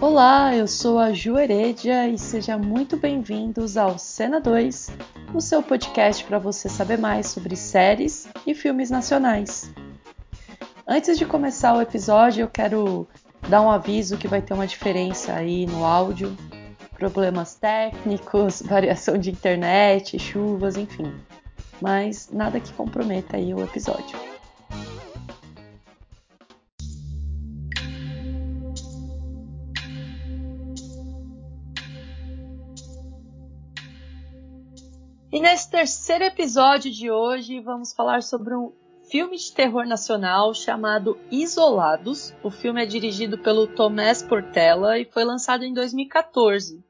Olá, eu sou a Ju Heredia e seja muito bem-vindos ao Cena 2, o seu podcast para você saber mais sobre séries e filmes nacionais. Antes de começar o episódio, eu quero dar um aviso que vai ter uma diferença aí no áudio, problemas técnicos, variação de internet, chuvas, enfim. Mas nada que comprometa aí o episódio. Terceiro episódio de hoje vamos falar sobre um filme de terror nacional chamado Isolados. O filme é dirigido pelo Tomás Portela e foi lançado em 2014.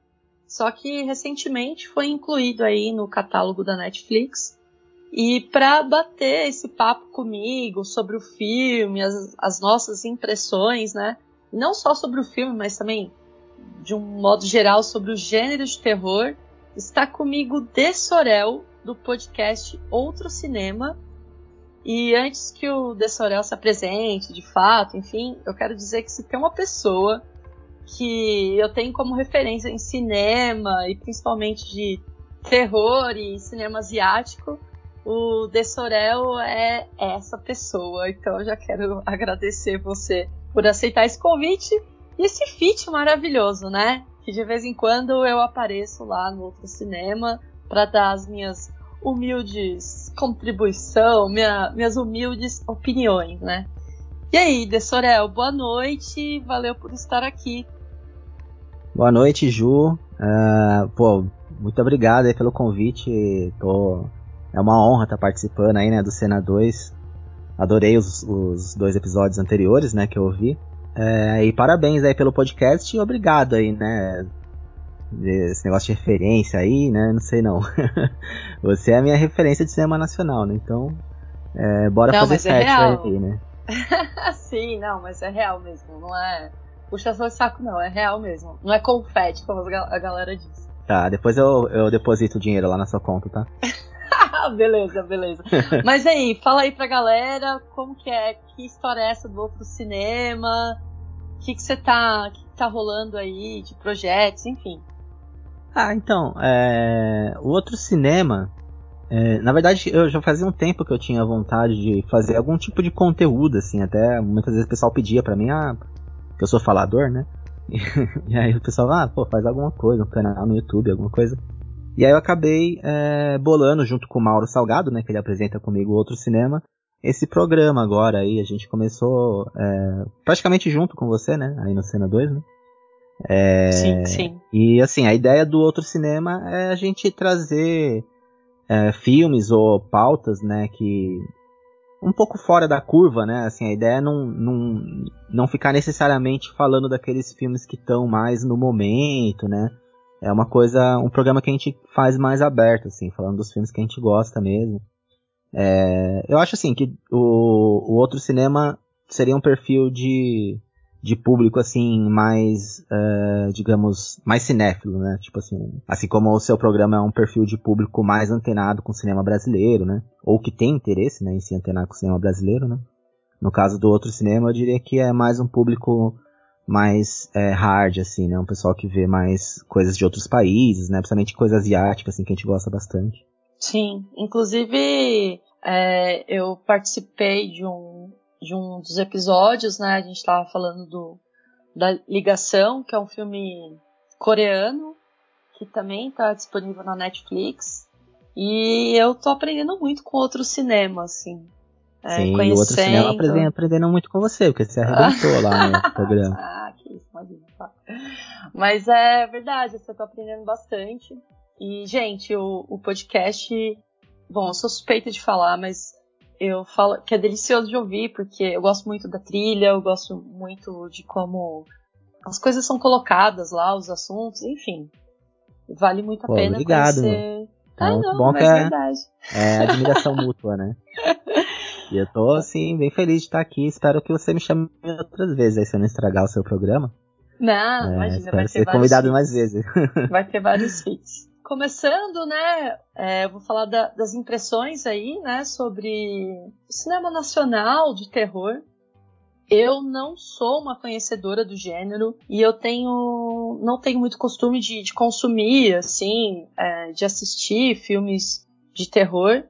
Só que recentemente foi incluído aí no catálogo da Netflix. E para bater esse papo comigo sobre o filme, as, as nossas impressões, né? Não só sobre o filme, mas também de um modo geral sobre o gênero de terror, Está comigo De Sorel, do podcast Outro Cinema. E antes que o De Sorel se apresente, de fato, enfim, eu quero dizer que se tem uma pessoa que eu tenho como referência em cinema e principalmente de terror e cinema asiático, o De Sorel é essa pessoa. Então eu já quero agradecer você por aceitar esse convite e esse feat maravilhoso, né? que de vez em quando eu apareço lá no outro cinema para dar as minhas humildes contribuição, minha, minhas humildes opiniões, né? E aí, Dessorel, boa noite, valeu por estar aqui. Boa noite, Ju. Uh, pô, muito obrigado aí pelo convite. Tô... É uma honra estar participando aí, né, do Cena 2. Adorei os, os dois episódios anteriores, né, que eu ouvi. É, e parabéns aí pelo podcast e obrigado aí, né? Esse negócio de referência aí, né? Não sei não. Você é a minha referência de cinema nacional, né? Então, é, bora não, fazer sexo é aí, né? Sim, não, mas é real mesmo. Não é puxa seu saco, não. É real mesmo. Não é confete, como a galera diz. Tá, depois eu, eu deposito o dinheiro lá na sua conta, tá? beleza, beleza. Mas aí, fala aí pra galera como que é, que história é essa do outro cinema, o que que você tá, que, que tá rolando aí de projetos, enfim. Ah, então, é, o outro cinema, é, na verdade eu já fazia um tempo que eu tinha vontade de fazer algum tipo de conteúdo, assim, até muitas vezes o pessoal pedia pra mim, ah, que eu sou falador, né? e aí o pessoal, ah, pô, faz alguma coisa, um canal no YouTube, alguma coisa. E aí eu acabei é, bolando junto com o Mauro Salgado, né, que ele apresenta comigo outro cinema, esse programa agora aí. A gente começou é, praticamente junto com você, né, aí no Cena 2, né? É, sim, sim. E assim, a ideia do outro cinema é a gente trazer é, filmes ou pautas, né, que um pouco fora da curva, né? Assim, a ideia é não, não, não ficar necessariamente falando daqueles filmes que estão mais no momento, né? é uma coisa, um programa que a gente faz mais aberto, assim, falando dos filmes que a gente gosta mesmo. É, eu acho assim que o, o outro cinema seria um perfil de, de público assim mais, uh, digamos, mais cinéfilo, né? Tipo assim, assim como o seu programa é um perfil de público mais antenado com o cinema brasileiro, né? Ou que tem interesse, né, em se antenar com o cinema brasileiro, né? No caso do outro cinema, eu diria que é mais um público mais é, hard, assim, né? Um pessoal que vê mais coisas de outros países, né? Principalmente coisa asiática, assim, que a gente gosta bastante. Sim, inclusive é, eu participei de um, de um dos episódios, né? A gente estava falando do, da Ligação, que é um filme coreano, que também está disponível na Netflix. E eu tô aprendendo muito com outro cinema, assim. É, Sim, conhecendo... o outro cinema aprendendo, aprendendo muito com você, porque você arrebentou lá no programa. Ah, que isso, imagina. Tá. Mas é verdade, eu tô aprendendo bastante. E, gente, o, o podcast, bom, eu sou suspeita de falar, mas eu falo que é delicioso de ouvir, porque eu gosto muito da trilha, eu gosto muito de como as coisas são colocadas lá, os assuntos, enfim. Vale muito a Pô, pena obrigado, conhecer. Ah, então, não, bom que é, é, verdade. é admiração mútua, né? E eu tô, assim, bem feliz de estar aqui. Espero que você me chame outras vezes aí, se eu não estragar o seu programa. Não, é, imagina, vai ter ser convidado mais vezes. Vai ter vários feats. Começando, né, é, vou falar da, das impressões aí, né, sobre cinema nacional de terror. eu não sou uma conhecedora do gênero e eu tenho não tenho muito costume de, de consumir assim é, de assistir filmes de terror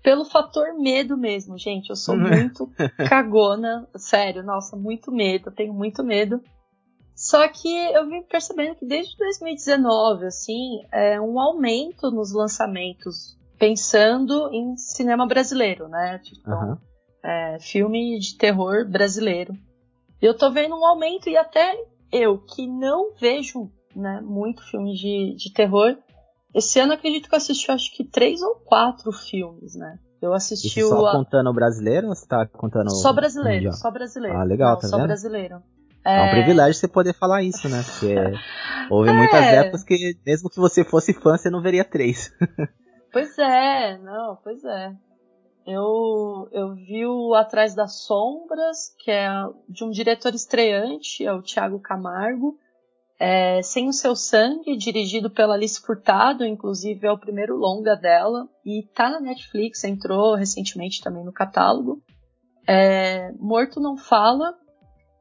pelo fator medo mesmo gente. Eu sou muito cagona sério nossa muito medo eu tenho muito medo só que eu vim percebendo que desde 2019 assim é um aumento nos lançamentos pensando em cinema brasileiro né tipo, uhum é, filme de terror brasileiro. Eu tô vendo um aumento e até eu, que não vejo né, muito filme de, de terror, esse ano acredito que eu assisti acho que três ou quatro filmes, né? Eu assisti Isso só a... contando o brasileiro ou você tá contando Só brasileiro, só brasileiro. Ah, legal, não, tá só vendo? brasileiro. É... é um privilégio você poder falar isso, né? Porque houve é... muitas épocas que, mesmo que você fosse fã, você não veria três. pois é, não, pois é. Eu, eu vi o Atrás das Sombras, que é de um diretor estreante, é o Thiago Camargo. É, Sem o Seu Sangue, dirigido pela Alice Furtado, inclusive é o primeiro longa dela, e tá na Netflix, entrou recentemente também no catálogo. É, Morto Não Fala,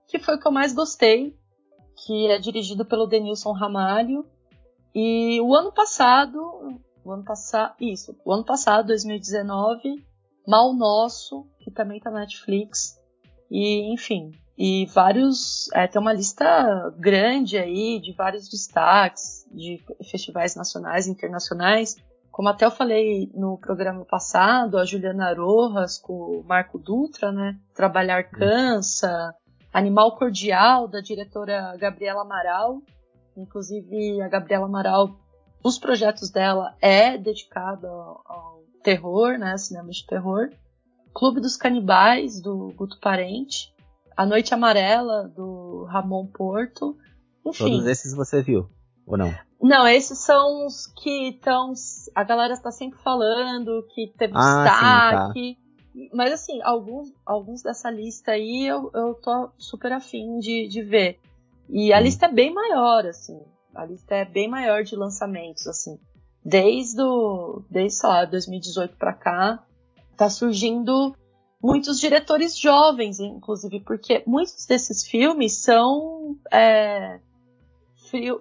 que foi o que eu mais gostei, que é dirigido pelo Denilson Ramalho. E o ano passado, o ano passado, isso, o ano passado, 2019, Mal Nosso, que também tá na Netflix. E, enfim, e vários. É, tem uma lista grande aí de vários destaques de festivais nacionais e internacionais. Como até eu falei no programa passado, a Juliana Rojas com o Marco Dutra, né? Trabalhar Cansa, Animal Cordial, da diretora Gabriela Amaral. Inclusive, a Gabriela Amaral, os projetos dela é dedicado ao terror, né? Cinema de terror. Clube dos Canibais, do Guto Parente. A Noite Amarela, do Ramon Porto. Enfim. Todos esses você viu, ou não? Não, esses são os que estão. A galera está sempre falando, que teve ah, destaque. Sim, tá. Mas assim, alguns, alguns dessa lista aí eu, eu tô super afim de, de ver. E a lista é bem maior, assim. A lista é bem maior de lançamentos, assim desde, o, desde sei lá, 2018 para cá, tá surgindo muitos diretores jovens, inclusive, porque muitos desses filmes são é,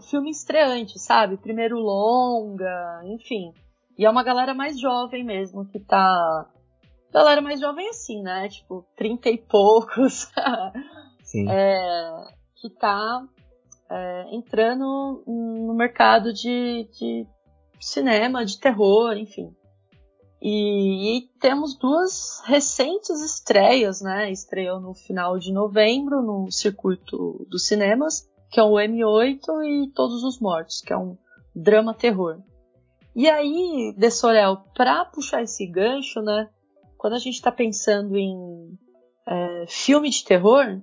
filme estreante, sabe? Primeiro longa, enfim. E é uma galera mais jovem mesmo que tá. Galera mais jovem assim, né? Tipo, 30 e poucos. Sim. É, que tá é, entrando no mercado de, de cinema, de terror, enfim. E, e, temos duas recentes estreias, né? Estreou no final de novembro no circuito dos cinemas, que é o M8 e Todos os Mortos, que é um drama terror. E aí, De Sorel, pra puxar esse gancho, né? Quando a gente tá pensando em é, filme de terror,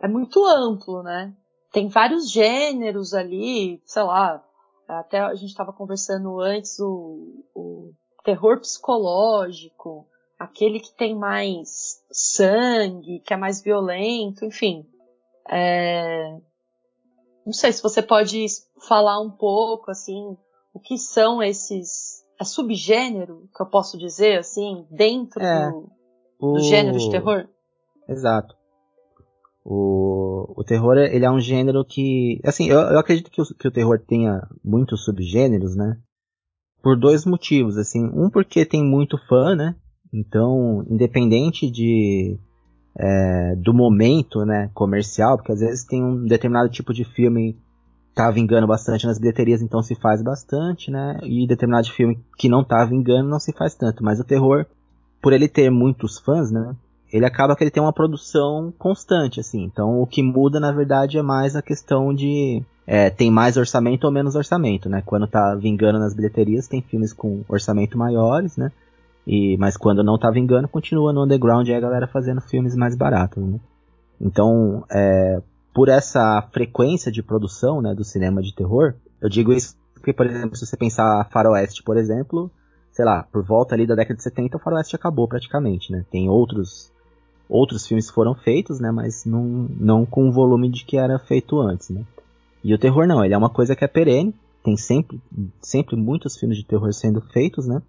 é muito amplo, né? Tem vários gêneros ali, sei lá, até a gente estava conversando antes o, o terror psicológico, aquele que tem mais sangue, que é mais violento, enfim. É... Não sei se você pode falar um pouco, assim, o que são esses. É subgênero, que eu posso dizer, assim, dentro é, do, do o... gênero de terror? Exato. O, o terror, ele é um gênero que... Assim, eu, eu acredito que o, que o terror tenha muitos subgêneros, né? Por dois motivos, assim. Um, porque tem muito fã, né? Então, independente de... É, do momento, né, comercial, porque às vezes tem um determinado tipo de filme tá vingando bastante nas bilheterias, então se faz bastante, né? E determinado filme que não tá vingando não se faz tanto. Mas o terror, por ele ter muitos fãs, né? ele acaba que ele tem uma produção constante, assim. Então o que muda, na verdade, é mais a questão de é, tem mais orçamento ou menos orçamento, né? Quando tá vingando nas bilheterias, tem filmes com orçamento maiores, né? E, mas quando não tá vingando, continua no underground e a galera fazendo filmes mais baratos, né? Então, é, por essa frequência de produção, né, do cinema de terror, eu digo isso porque, por exemplo, se você pensar Faroeste, por exemplo, sei lá, por volta ali da década de 70, o Faroeste acabou praticamente, né? Tem outros outros filmes foram feitos, né? Mas não, não com o volume de que era feito antes, né? E o terror não, ele é uma coisa que é perene, tem sempre, sempre muitos filmes de terror sendo feitos, né?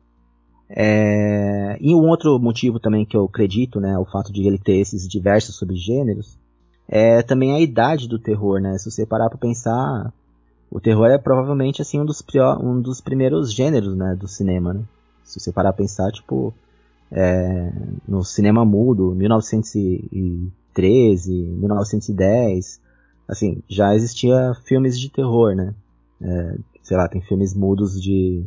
É... E um outro motivo também que eu acredito, né, o fato de ele ter esses diversos subgêneros, é também a idade do terror, né? Se você parar pra pensar, o terror é provavelmente assim um dos, um dos primeiros gêneros, né, do cinema, né? Se você parar pra pensar, tipo, é, no cinema mudo, 1913, 1910, assim, já existia filmes de terror, né? É, sei lá, tem filmes mudos de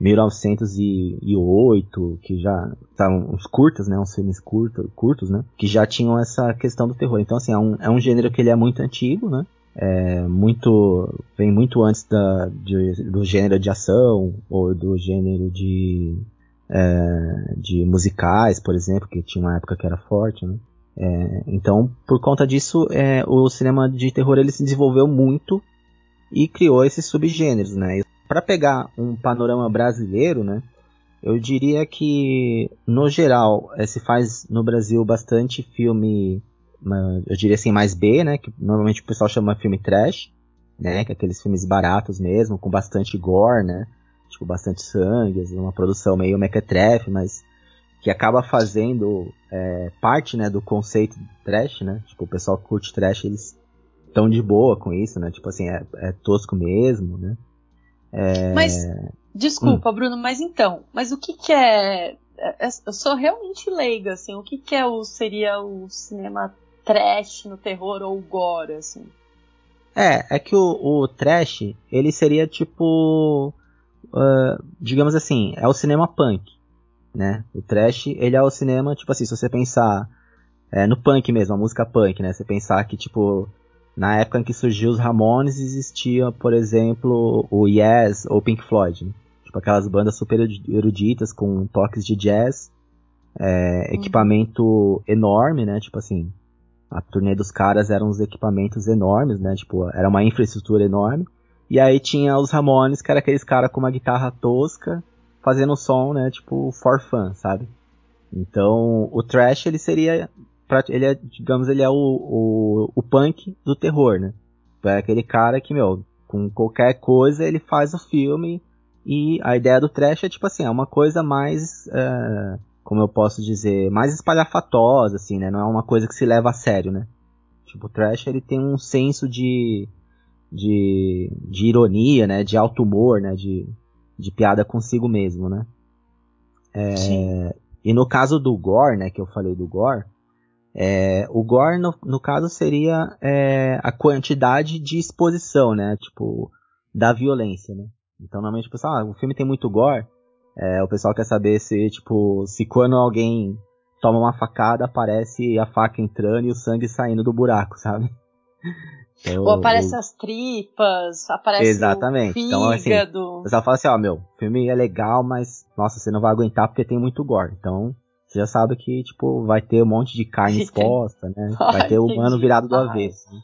1908, que já estavam uns curtas, né, uns filmes curto, curtos, né, que já tinham essa questão do terror. Então, assim, é um, é um gênero que ele é muito antigo, né, é muito vem muito antes da, de, do gênero de ação ou do gênero de é, de musicais, por exemplo, que tinha uma época que era forte, né. É, então, por conta disso, é, o cinema de terror ele se desenvolveu muito e criou esses subgêneros, né? Para pegar um panorama brasileiro, né? Eu diria que, no geral, é, se faz no Brasil bastante filme, eu diria assim, mais B, né? Que normalmente o pessoal chama filme trash, né? Que é aqueles filmes baratos mesmo, com bastante gore, né? Tipo, bastante sangue, uma produção meio mequetrefe, mas que acaba fazendo é, parte, né, do conceito trash, né? Tipo, o pessoal que curte trash, eles estão de boa com isso, né? Tipo assim, é, é tosco mesmo, né? É... Mas, desculpa, hum. Bruno, mas então, mas o que que é, é, é... Eu sou realmente leiga, assim, o que que é o, seria o cinema trash no terror ou gore, assim? É, é que o, o trash, ele seria tipo, uh, digamos assim, é o cinema punk, né? O trash, ele é o cinema, tipo assim, se você pensar é, no punk mesmo, a música punk, né? Você pensar que, tipo, na época em que surgiu os Ramones, existia, por exemplo, o Yes ou Pink Floyd. Né? Tipo aquelas bandas super eruditas com toques de jazz, é, uhum. equipamento enorme, né? Tipo assim, a turnê dos caras eram uns equipamentos enormes, né? Tipo, era uma infraestrutura enorme. E aí tinha os Ramones, que era aqueles caras com uma guitarra tosca, fazendo som, né? Tipo, for fun, sabe? Então, o trash ele seria ele é, digamos, ele é o, o, o punk do terror, né? É aquele cara que, meu, com qualquer coisa ele faz o filme e a ideia do trash é tipo assim, é uma coisa mais, é, como eu posso dizer, mais espalhafatosa, assim, né? Não é uma coisa que se leva a sério, né? Tipo, o trash ele tem um senso de, de, de ironia, né? De alto humor, né? De, de piada consigo mesmo, né? É, e no caso do gore, né? Que eu falei do gore, é, o gore, no, no caso, seria é, a quantidade de exposição, né? Tipo, da violência, né? Então, normalmente o pessoal, ah, o filme tem muito gore, é, o pessoal quer saber se, tipo, se quando alguém toma uma facada, aparece a faca entrando e o sangue saindo do buraco, sabe? Então, Ou aparece o... as tripas, aparece Exatamente. o fígado. Então, assim, o pessoal fala assim, ó, meu, o filme é legal, mas, nossa, você não vai aguentar porque tem muito gore. Então, você já sabe que, tipo, vai ter um monte de carne exposta, né? Vai ter o humano virado do avesso. Né?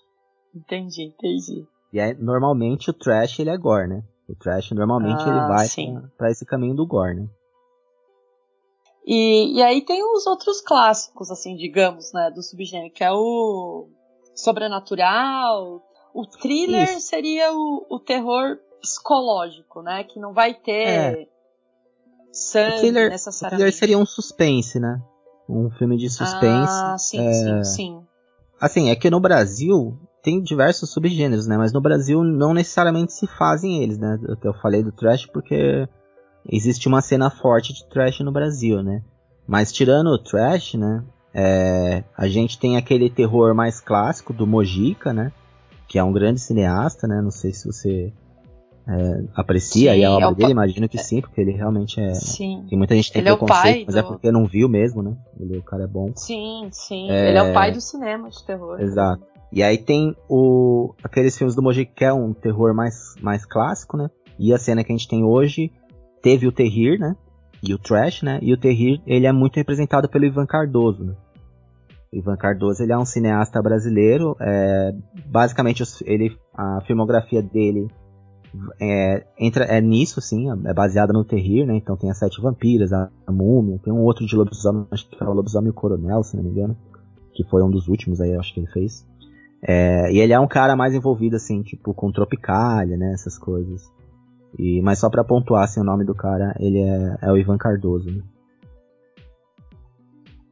Entendi, entendi. E aí, normalmente o trash ele é gore, né? O trash normalmente ah, ele vai pra, pra, esse caminho do gore, né? E, e aí tem os outros clássicos, assim, digamos, né, do subgênero, que é o sobrenatural. O thriller Isso. seria o, o terror psicológico, né? Que não vai ter é sangue, thriller, necessariamente. Thriller seria um suspense, né? Um filme de suspense. Ah, sim, é... sim, sim. Assim, é que no Brasil tem diversos subgêneros, né? Mas no Brasil não necessariamente se fazem eles, né? Eu, eu falei do trash porque existe uma cena forte de trash no Brasil, né? Mas tirando o trash, né? É, a gente tem aquele terror mais clássico do Mojica, né? Que é um grande cineasta, né? Não sei se você é, aprecia sim, e a obra é dele, imagino que sim, porque ele realmente é. Sim. Tem muita gente que tem ele preconceito, é mas do... é porque não viu mesmo, né? Ele, o cara é bom. Sim, sim. É... Ele é o pai do cinema de terror. Exato. E aí tem o aqueles filmes do Moji que é um terror mais, mais clássico, né? E a cena que a gente tem hoje teve o Terrir, né? E o Trash, né? E o Terrir, ele é muito representado pelo Ivan Cardoso, né? Ivan Cardoso, ele é um cineasta brasileiro, é, basicamente ele, a filmografia dele é, entra, é nisso, sim, é baseada no Terrir, né? Então tem as Sete Vampiras, a, a Múmia, tem um outro de lobisomem, acho que é o Lobisomem Coronel, se não me engano, que foi um dos últimos aí, acho que ele fez. É, e ele é um cara mais envolvido, assim, tipo, com Tropicália, né? Essas coisas. E, mas só para pontuar, assim, o nome do cara, ele é, é o Ivan Cardoso, né?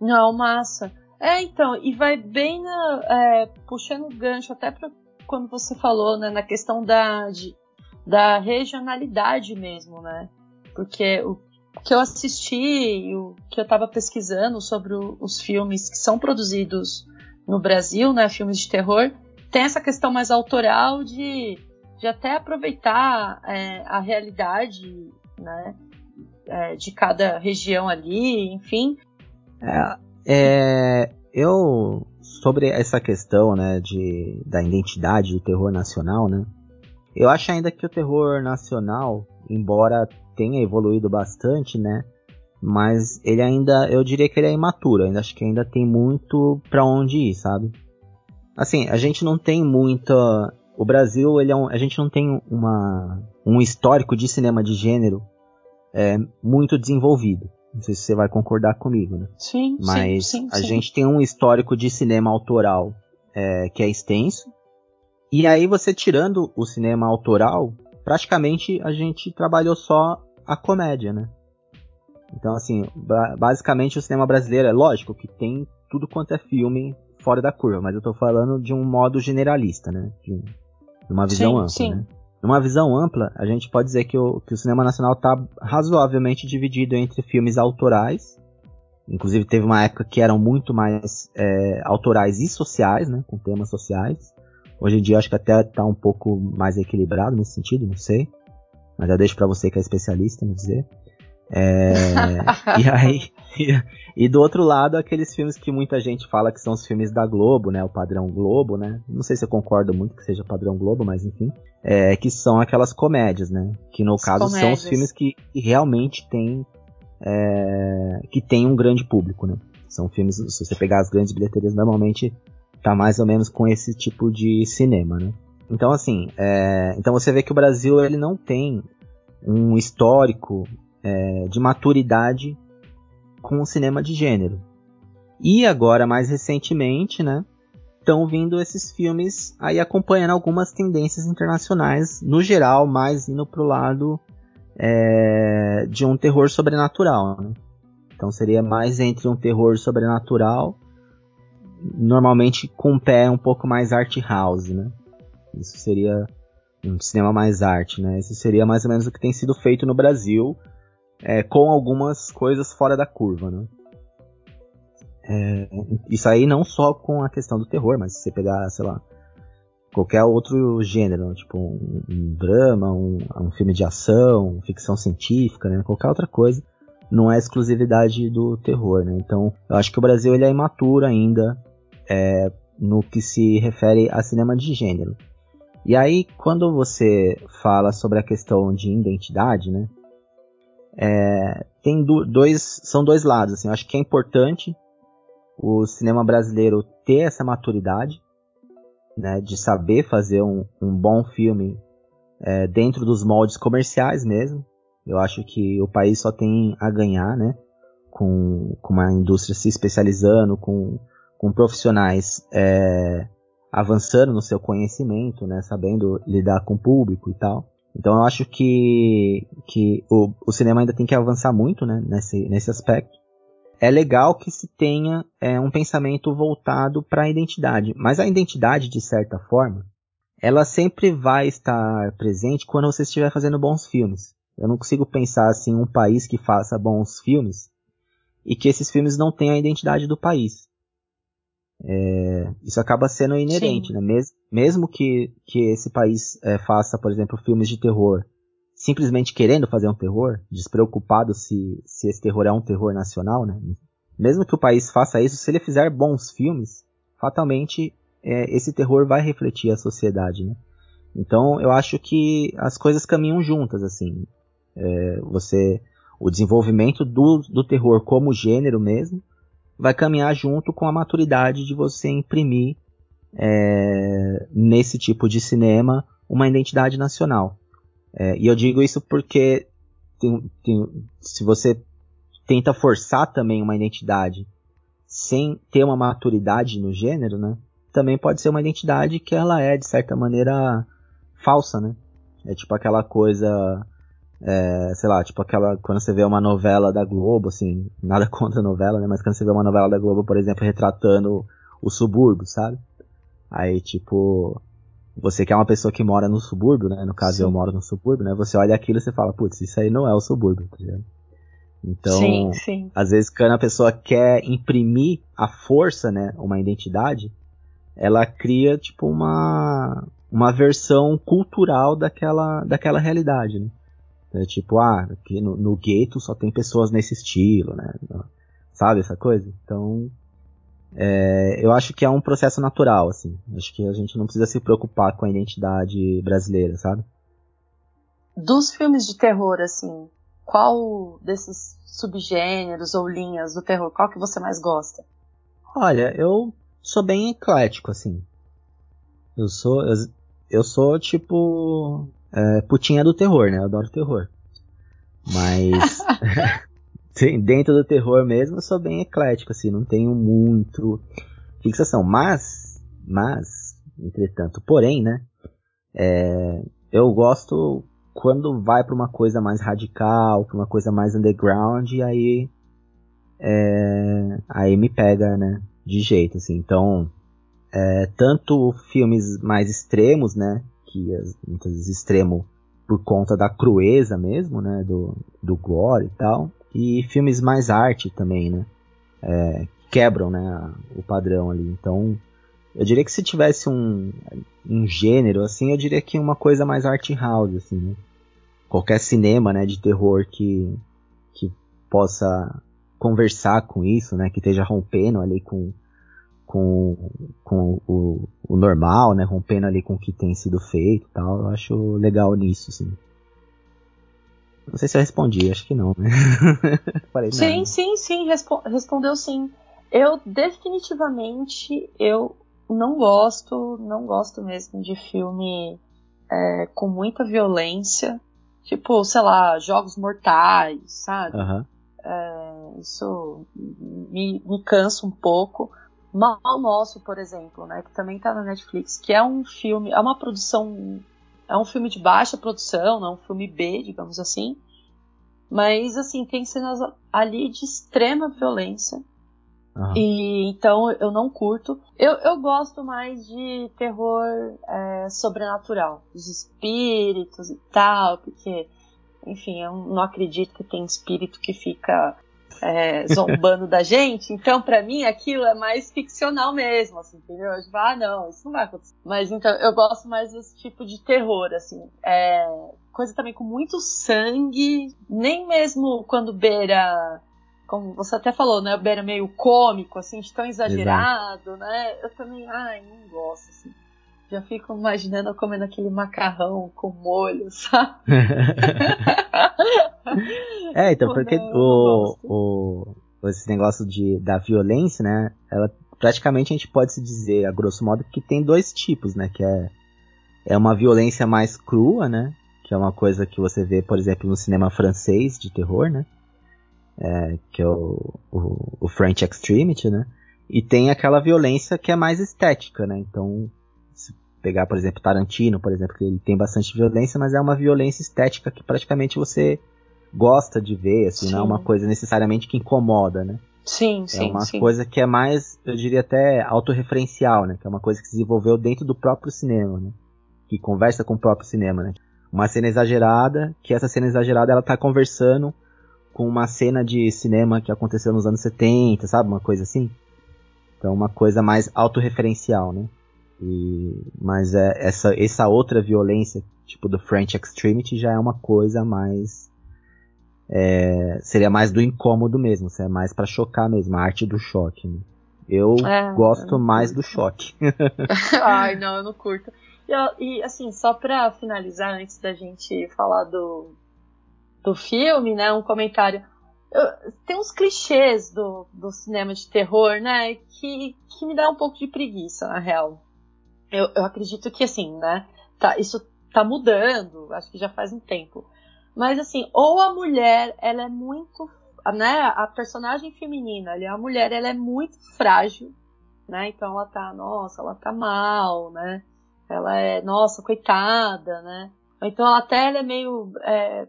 Não, massa. É, então, e vai bem na, é, puxando o gancho até para quando você falou né, na questão da, de, da regionalidade mesmo, né? Porque o que eu assisti e o que eu estava pesquisando sobre o, os filmes que são produzidos no Brasil, né, filmes de terror, tem essa questão mais autoral de, de até aproveitar é, a realidade, né, é, de cada região ali, enfim. É, é, eu sobre essa questão, né, de da identidade do terror nacional, né? Eu acho ainda que o terror nacional, embora tenha evoluído bastante, né? Mas ele ainda, eu diria que ele é imaturo, ainda acho que ainda tem muito para onde ir, sabe? Assim, a gente não tem muita, o Brasil, ele é um, a gente não tem uma um histórico de cinema de gênero é, muito desenvolvido. Não sei se você vai concordar comigo, né? Sim, Mas sim, sim, a sim. gente tem um histórico de cinema autoral é, que é extenso. E aí você tirando o cinema autoral, praticamente a gente trabalhou só a comédia, né? Então, assim, ba basicamente o cinema brasileiro é lógico que tem tudo quanto é filme fora da curva, mas eu tô falando de um modo generalista, né? De, uma visão Sim, ampla, sim. né? Numa visão ampla, a gente pode dizer que o, que o cinema nacional está razoavelmente dividido entre filmes autorais, inclusive teve uma época que eram muito mais é, autorais e sociais, né, com temas sociais. Hoje em dia acho que até está um pouco mais equilibrado nesse sentido, não sei. Mas já deixo para você que é especialista me dizer. É, e aí, e, e, do outro lado, aqueles filmes que muita gente fala que são os filmes da Globo, né? O padrão Globo, né? Não sei se eu concordo muito que seja padrão Globo, mas enfim. É, que são aquelas comédias, né? Que no As caso comédias. são os filmes que, que realmente têm. É, que tem um grande público, né? São filmes, se você pegar as grandes bilheterias, normalmente tá mais ou menos com esse tipo de cinema, né? Então, assim, é, então você vê que o Brasil ele não tem um histórico é, de maturidade com o cinema de gênero. E agora, mais recentemente, né, estão vindo esses filmes aí acompanhando algumas tendências internacionais, no geral, mais indo pro lado é, de um terror sobrenatural. Né? Então seria mais entre um terror sobrenatural, normalmente com um pé um pouco mais art house, né? Isso seria um cinema mais arte, né? Isso seria mais ou menos o que tem sido feito no Brasil, é, com algumas coisas fora da curva, né? É, isso aí não só com a questão do terror, mas se você pegar, sei lá, qualquer outro gênero, tipo um, um drama, um, um, filme de ação, ficção científica, né? Qualquer outra coisa, não é exclusividade do terror, né? Então, eu acho que o Brasil ele é imaturo ainda é, no que se refere a cinema de gênero. E aí, quando você fala sobre a questão de identidade, né? É, tem do, dois, são dois lados. Assim, eu acho que é importante o cinema brasileiro ter essa maturidade, né, de saber fazer um, um bom filme é, dentro dos moldes comerciais mesmo. Eu acho que o país só tem a ganhar, né, com, com uma indústria se especializando, com, com profissionais é, avançando no seu conhecimento, né, sabendo lidar com o público e tal. Então eu acho que, que o, o cinema ainda tem que avançar muito né, nesse, nesse aspecto. É legal que se tenha é, um pensamento voltado para a identidade, mas a identidade, de certa forma, ela sempre vai estar presente quando você estiver fazendo bons filmes. Eu não consigo pensar assim um país que faça bons filmes e que esses filmes não tenham a identidade do país. É, isso acaba sendo inerente, Sim. né? Mes mesmo que, que esse país é, faça, por exemplo, filmes de terror, simplesmente querendo fazer um terror, despreocupado se, se esse terror é um terror nacional, né? Mesmo que o país faça isso, se ele fizer bons filmes, fatalmente é, esse terror vai refletir a sociedade, né? Então eu acho que as coisas caminham juntas, assim. É, você, o desenvolvimento do, do terror como gênero mesmo, vai caminhar junto com a maturidade de você imprimir é, nesse tipo de cinema uma identidade nacional. É, e eu digo isso porque tem, tem, se você tenta forçar também uma identidade sem ter uma maturidade no gênero, né? Também pode ser uma identidade que ela é de certa maneira falsa, né? É tipo aquela coisa É, sei lá, tipo aquela. Quando você vê uma novela da Globo, assim, nada contra a novela, né? Mas quando você vê uma novela da Globo, por exemplo, retratando o subúrbio, sabe? Aí, tipo. Você que é uma pessoa que mora no subúrbio, né? No caso, Sim. eu moro no subúrbio, né? Você olha aquilo e você fala, putz, isso aí não é o subúrbio, tá ligado? Então, sim, sim. às vezes, quando a pessoa quer imprimir a força, né? Uma identidade, ela cria, tipo, uma, uma versão cultural daquela, daquela realidade, né? É tipo, ah, aqui no, no gueto só tem pessoas nesse estilo, né? Sabe essa coisa? Então, é, eu acho que é um processo natural, assim. Acho que a gente não precisa se preocupar com a identidade brasileira, sabe? Dos filmes de terror, assim, qual desses subgêneros ou linhas do terror, qual que você mais gosta? Olha, eu sou bem eclético, assim. Eu sou, eu, eu sou tipo é, putinha do terror, né? Eu adoro terror. Mas dentro do terror mesmo, eu sou bem eclético, assim, não tenho muito fixação. Mas, mas, entretanto, porém, né? É, eu gosto quando vai para uma coisa mais radical, para uma coisa mais underground, e aí é, aí me pega, né? De jeito, assim. Então, é, tanto filmes mais extremos, né? Que muitas vezes extremo por conta da crueza mesmo, né? Do, do gore e tal. E filmes mais arte também, né? É, quebram, né? O padrão ali. Então, eu diria que se tivesse um, um gênero, assim, eu diria que uma coisa mais art house, assim, né? Qualquer cinema, né, de terror que, que possa conversar com isso, né? Que esteja rompendo ali com, com, com o, o, normal, né? Rompendo ali com o que tem sido feito e tal. Eu acho legal nisso, assim. Não sei se eu respondi, acho que não, né? Falei, sim, não. sim, sim, respo respondeu sim. Eu definitivamente eu não gosto, não gosto mesmo de filme é, com muita violência. Tipo, sei lá, jogos mortais, sabe? Uhum. É, isso me, me cansa um pouco. Mal Nosso, por exemplo, né, que também está na Netflix, que é um filme, é uma produção, é um filme de baixa produção, não é um filme B, digamos assim, mas assim tem cenas ali de extrema violência. Uhum. E então eu não curto. Eu, eu gosto mais de terror é, sobrenatural, dos espíritos e tal, porque, enfim, eu não acredito que tem espírito que fica é, zombando da gente. Então, para mim, aquilo é mais ficcional mesmo, assim, entendeu? Eu digo, ah, não, isso não vai acontecer. Mas então, eu gosto mais desse tipo de terror, assim. É, coisa também com muito sangue, nem mesmo quando beira. Como você até falou, né? Beira meio cômico, assim, de tão exagerado, Exato. né? Eu também, ai, não gosto, assim. Já fico imaginando eu comendo aquele macarrão com molho, sabe? é, então, porque o, o, esse negócio de, da violência, né? Ela praticamente a gente pode se dizer, a grosso modo, que tem dois tipos, né? Que é, é uma violência mais crua, né? Que é uma coisa que você vê, por exemplo, no cinema francês de terror, né? É, que é o, o, o French Extremity, né? E tem aquela violência que é mais estética, né? Então, pegar, por exemplo, Tarantino, por exemplo, que ele tem bastante violência, mas é uma violência estética que praticamente você gosta de ver, assim, sim. não é uma coisa necessariamente que incomoda, né? Sim, sim. É uma sim. coisa que é mais, eu diria até autorreferencial, né? Que é uma coisa que se desenvolveu dentro do próprio cinema, né? Que conversa com o próprio cinema, né? Uma cena exagerada, que essa cena exagerada ela tá conversando com uma cena de cinema que aconteceu nos anos 70, sabe? Uma coisa assim. Então, uma coisa mais autorreferencial, né? E, mas é, essa, essa outra violência, tipo do French Extremity, já é uma coisa mais. É, seria mais do incômodo mesmo, seria mais para chocar mesmo, a arte do choque. Né? Eu é, gosto eu mais do choque. Ai, não, eu não curto. E, e, assim, só pra finalizar, antes da gente falar do, do filme, né, um comentário. Eu, tem uns clichês do, do cinema de terror, né, que, que me dá um pouco de preguiça, na real eu, eu acredito que assim, né? Tá, isso tá mudando, acho que já faz um tempo. Mas assim, ou a mulher, ela é muito, né? A personagem feminina, ali, a mulher, ela é muito frágil, né? Então ela tá, nossa, ela tá mal, né? Ela é, nossa, coitada, né? Então até ela é meio é,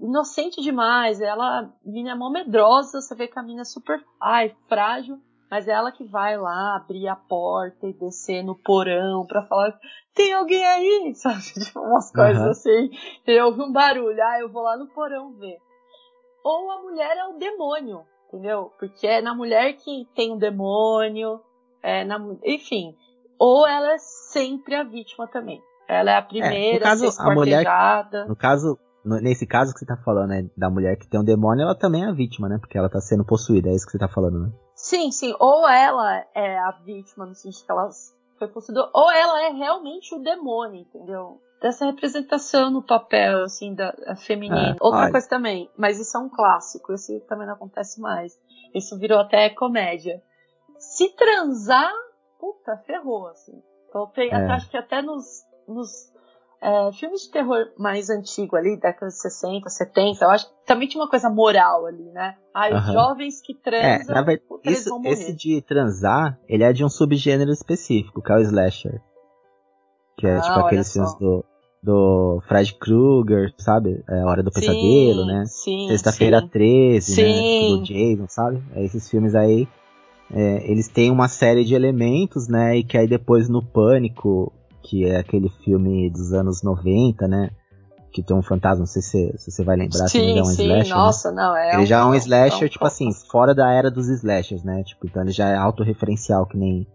inocente demais. Ela, a mina é mó medrosa, você vê que a mina é super, ai, frágil. Mas é ela que vai lá abrir a porta e descer no porão pra falar: tem alguém aí? Sabe? Tipo, umas coisas uhum. assim. Eu ouvi um barulho, ah, eu vou lá no porão ver. Ou a mulher é o demônio, entendeu? Porque é na mulher que tem um demônio, é na, enfim. Ou ela é sempre a vítima também. Ela é a primeira é, caso, a ser a mulher, No caso, nesse caso que você tá falando, né, da mulher que tem um demônio, ela também é a vítima, né? Porque ela tá sendo possuída, é isso que você tá falando, né? Sim, sim. Ou ela é a vítima, no sentido que ela foi possuída, ou ela é realmente o demônio, entendeu? Dessa representação no papel, assim, da, feminina. É, Outra olha. coisa também, mas isso é um clássico, esse também não acontece mais. Isso virou até comédia. Se transar, puta, ferrou, assim. Então, é. acho que até nos, nos é, filmes de terror mais antigo ali, década de 60, 70, eu acho que também tinha uma coisa moral ali, né? Ah, os jovens que transam, é, verdade, isso, esse de transar, ele é de um subgênero específico, que é o slasher. Que é ah, tipo aqueles filmes do, do Fred Krueger, sabe? É Hora do sim, Pesadelo, né? Sexta-feira 13, sim. né? Do Jason, sabe? É esses filmes aí, é, eles têm uma série de elementos, né? E que aí depois no Pânico, que é aquele filme dos anos 90, né? Que tem um fantasma, não sei se, se você vai lembrar, sim, ele já é um sim, slasher. Né? Nossa, né? não, é. Ele um, já é um slasher, é um, tipo assim, fora da era dos slashers, né? Tipo, então ele já é autorreferencial, que nem,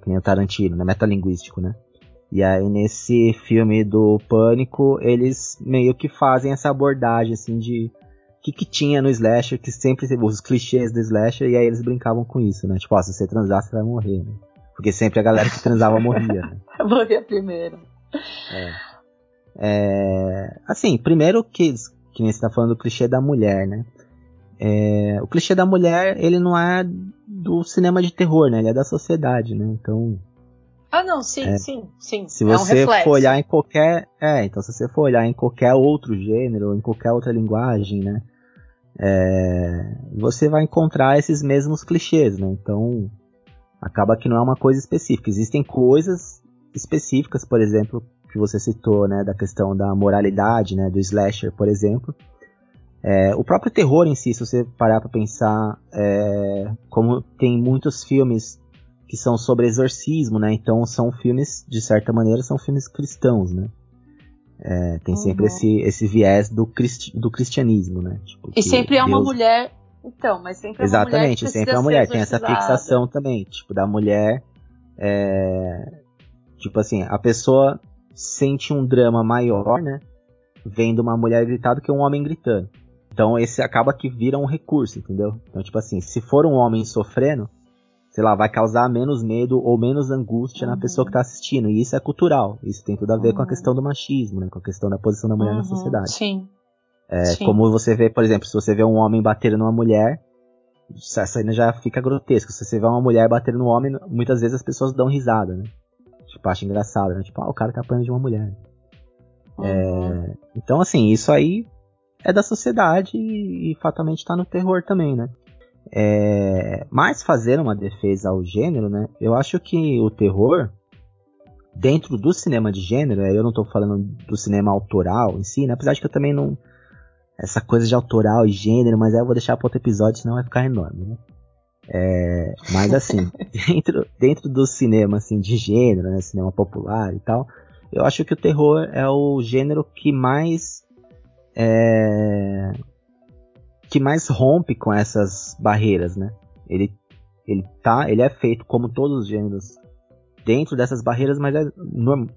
que nem o Tarantino, né? Metalinguístico, né? E aí nesse filme do Pânico, eles meio que fazem essa abordagem, assim, de o que, que tinha no slasher, que sempre os clichês do slasher, e aí eles brincavam com isso, né? Tipo, ó, se você transar, você vai morrer, né? Porque sempre a galera que transava morria, né? morria primeiro. É. é. Assim, primeiro que, que nem você tá falando do clichê da mulher, né? É, o clichê da mulher, ele não é do cinema de terror, né? Ele é da sociedade, né? Então. Ah, não, sim, é, sim, sim. Se você é um for olhar em qualquer. É, então se você for olhar em qualquer outro gênero, em qualquer outra linguagem, né? É, você vai encontrar esses mesmos clichês, né? Então, acaba que não é uma coisa específica. Existem coisas específicas, por exemplo, que você citou, né, da questão da moralidade, né, do slasher, por exemplo. É, o próprio terror em si, se você parar para pensar, é, como tem muitos filmes que são sobre exorcismo, né, então são filmes, de certa maneira, são filmes cristãos, né. É, tem sempre uhum. esse, esse viés do, cristi do cristianismo, né. Tipo, e sempre é uma mulher então, mas sempre é Exatamente, mulher sempre é uma mulher. Tem essa fixação também, tipo, da mulher. É... Tipo assim, a pessoa sente um drama maior, né? Vendo uma mulher gritar do que um homem gritando. Então esse acaba que vira um recurso, entendeu? Então, tipo assim, se for um homem sofrendo, sei lá, vai causar menos medo ou menos angústia uhum. na pessoa que tá assistindo. E isso é cultural. Isso tem tudo a ver uhum. com a uhum. questão do machismo, né? Com a questão da posição da mulher uhum. na sociedade. Sim. É, como você vê, por exemplo, se você vê um homem bater numa mulher, essa cena já fica grotesca. Se você vê uma mulher bater no homem, muitas vezes as pessoas dão risada, né? Tipo, acham engraçado, né? Tipo, ah, o cara tá apanhando de uma mulher. Uhum. É, então, assim, isso aí é da sociedade e, e fatalmente tá no terror também, né? É, mas fazer uma defesa ao gênero, né? Eu acho que o terror, dentro do cinema de gênero, eu não tô falando do cinema autoral em si, né? Apesar de que eu também não, essa coisa de autoral e gênero, mas aí eu vou deixar para outro episódio, senão vai ficar enorme, né? É, mas assim, dentro, dentro do cinema assim, de gênero, né, cinema popular e tal, eu acho que o terror é o gênero que mais é, que mais rompe com essas barreiras, né? Ele ele tá, ele é feito como todos os gêneros dentro dessas barreiras, mas é,